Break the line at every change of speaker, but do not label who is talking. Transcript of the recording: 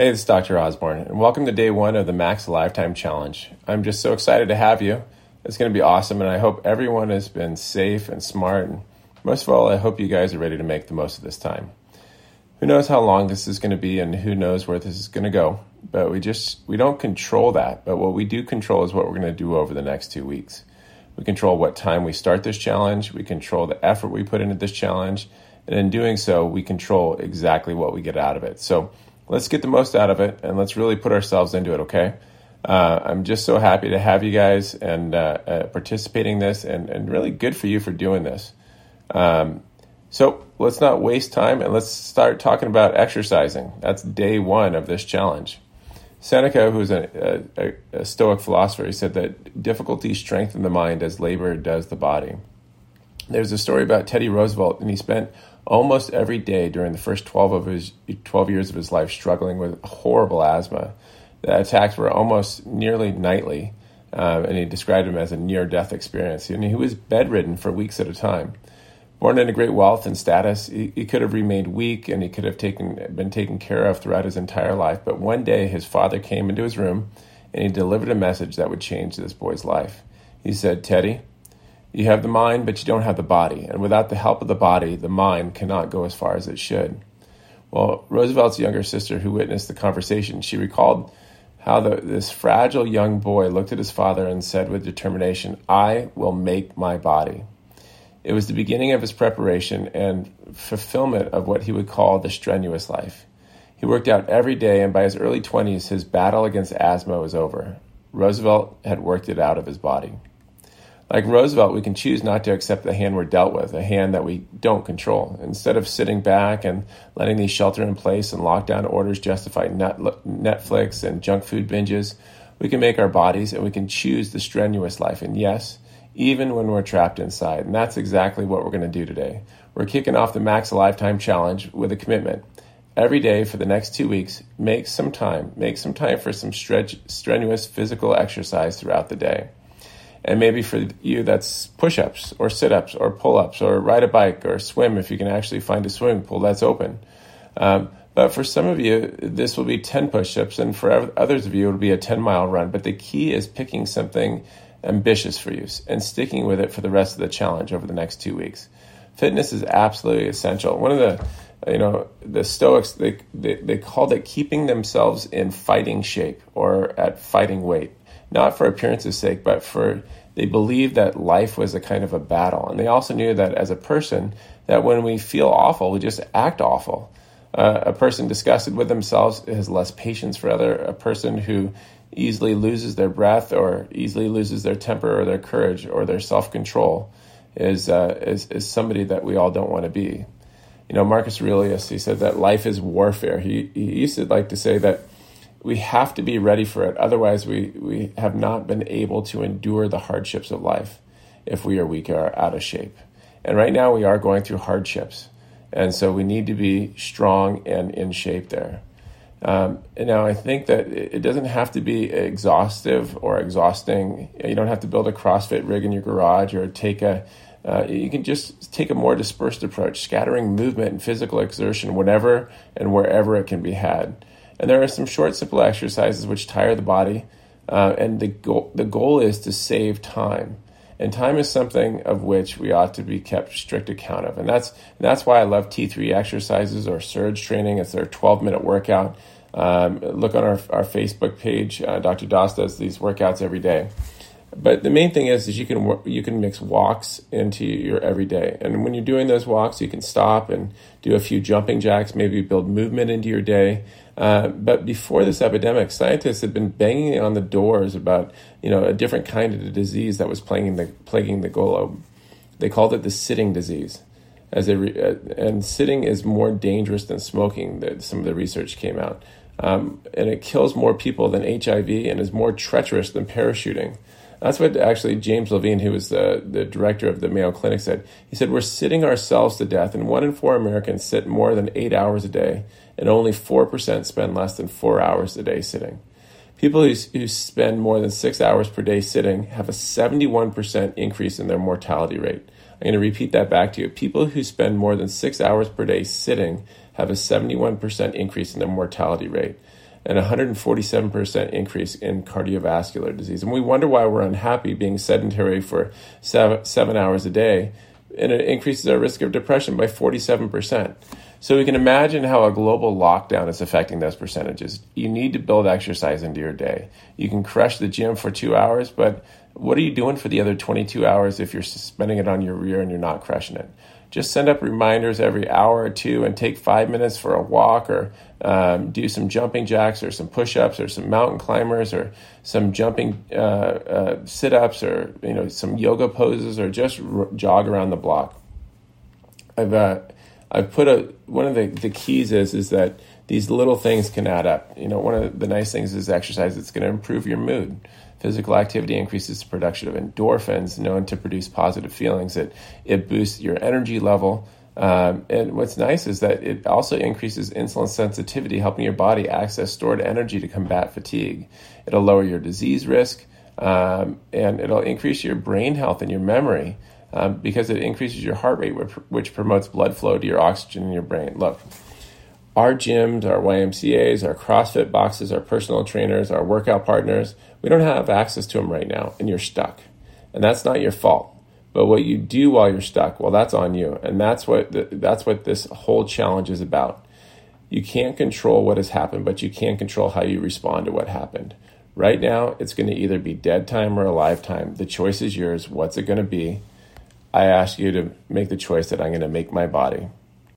Hey, this is Dr. Osborne, and welcome to day one of the Max Alive Time Challenge. I'm just so excited to have you. It's going to be awesome, and I hope everyone has been safe and smart. And most of all, I hope you guys are ready to make the most of this time. Who knows how long this is going to be, and who knows where this is going to go? But we just we don't control that. But what we do control is what we're going to do over the next two weeks. We control what time we start this challenge. We control the effort we put into this challenge, and in doing so, we control exactly what we get out of it. So let's get the most out of it, and let's really put ourselves into it. Okay. Uh, I'm just so happy to have you guys and uh, uh, participating in this, and, and really good for you for doing this. Um, so let's not waste time and let's start talking about exercising. That's day one of this challenge. Seneca, who's a, a, a Stoic philosopher, he said that difficulty strengthens the mind as labor does the body. There's a story about Teddy Roosevelt, and he spent almost every day during the first 12 of his 12 years of his life struggling with horrible asthma the attacks were almost nearly nightly, um, and he described them as a near death experience. And he was bedridden for weeks at a time. Born into great wealth and status, he, he could have remained weak and he could have taken, been taken care of throughout his entire life. But one day, his father came into his room and he delivered a message that would change this boy's life. He said, Teddy, you have the mind, but you don't have the body. And without the help of the body, the mind cannot go as far as it should. Well, Roosevelt's younger sister, who witnessed the conversation, she recalled how the, this fragile young boy looked at his father and said with determination, I will make my body. It was the beginning of his preparation and fulfillment of what he would call the strenuous life. He worked out every day, and by his early 20s, his battle against asthma was over. Roosevelt had worked it out of his body. Like Roosevelt, we can choose not to accept the hand we're dealt with, a hand that we don't control. Instead of sitting back and letting these shelter in place and lockdown orders justify Netflix and junk food binges, we can make our bodies and we can choose the strenuous life. And yes, even when we're trapped inside. And that's exactly what we're going to do today. We're kicking off the Max Alive Time Challenge with a commitment. Every day for the next two weeks, make some time. Make some time for some stretch, strenuous physical exercise throughout the day. And maybe for you, that's push ups or sit ups or pull ups or ride a bike or swim if you can actually find a swimming pool that's open. Um, but for some of you, this will be 10 push ups, and for others of you, it'll be a 10 mile run. But the key is picking something ambitious for you and sticking with it for the rest of the challenge over the next two weeks. Fitness is absolutely essential. One of the you know the stoics they, they, they called it keeping themselves in fighting shape or at fighting weight not for appearance's sake, but for they believed that life was a kind of a battle. And they also knew that as a person, that when we feel awful, we just act awful. Uh, a person disgusted with themselves has less patience for other. A person who easily loses their breath or easily loses their temper or their courage or their self control is, uh, is is somebody that we all don't want to be. You know, Marcus Aurelius he said that life is warfare. He he used to like to say that we have to be ready for it. Otherwise, we, we have not been able to endure the hardships of life if we are weak or out of shape. And right now, we are going through hardships. And so we need to be strong and in shape there. Um, now I think that it doesn't have to be exhaustive or exhausting. You don't have to build a CrossFit rig in your garage or take a, uh, you can just take a more dispersed approach, scattering movement and physical exertion whenever and wherever it can be had. And there are some short, simple exercises which tire the body. Uh, and the goal, the goal is to save time. And time is something of which we ought to be kept strict account of. And that's, that's why I love T3 exercises or surge training. It's their 12 minute workout. Um, look on our, our Facebook page. Uh, Dr. Doss does these workouts every day. But the main thing is, is you can you can mix walks into your everyday, and when you're doing those walks, you can stop and do a few jumping jacks, maybe build movement into your day. Uh, but before this epidemic, scientists had been banging on the doors about you know a different kind of disease that was plaguing the plaguing the globe. They called it the sitting disease, as a re- uh, and sitting is more dangerous than smoking. That some of the research came out, um, and it kills more people than HIV and is more treacherous than parachuting. That's what actually James Levine, who was the, the director of the Mayo Clinic, said. He said, We're sitting ourselves to death, and one in four Americans sit more than eight hours a day, and only 4% spend less than four hours a day sitting. People who, who spend more than six hours per day sitting have a 71% increase in their mortality rate. I'm going to repeat that back to you. People who spend more than six hours per day sitting have a 71% increase in their mortality rate. And 147% increase in cardiovascular disease. And we wonder why we're unhappy being sedentary for seven, seven hours a day, and it increases our risk of depression by 47%. So we can imagine how a global lockdown is affecting those percentages. You need to build exercise into your day. You can crush the gym for two hours, but what are you doing for the other 22 hours if you're spending it on your rear and you're not crushing it? Just send up reminders every hour or two and take five minutes for a walk or um, do some jumping jacks or some push ups or some mountain climbers or some jumping uh, uh, sit ups or you know some yoga poses or just r- jog around the block. I've uh, I've put a one of the, the keys is is that these little things can add up. You know, one of the nice things is exercise. It's going to improve your mood. Physical activity increases the production of endorphins, known to produce positive feelings. It it boosts your energy level. Um, and what's nice is that it also increases insulin sensitivity, helping your body access stored energy to combat fatigue. It'll lower your disease risk, um, and it'll increase your brain health and your memory um, because it increases your heart rate, which, which promotes blood flow to your oxygen in your brain. Look, our gyms, our YMCA's, our CrossFit boxes, our personal trainers, our workout partners, we don't have access to them right now, and you're stuck. And that's not your fault. But what you do while you're stuck, well, that's on you. And that's what, the, that's what this whole challenge is about. You can't control what has happened, but you can control how you respond to what happened. Right now, it's going to either be dead time or alive time. The choice is yours. What's it going to be? I ask you to make the choice that I'm going to make my body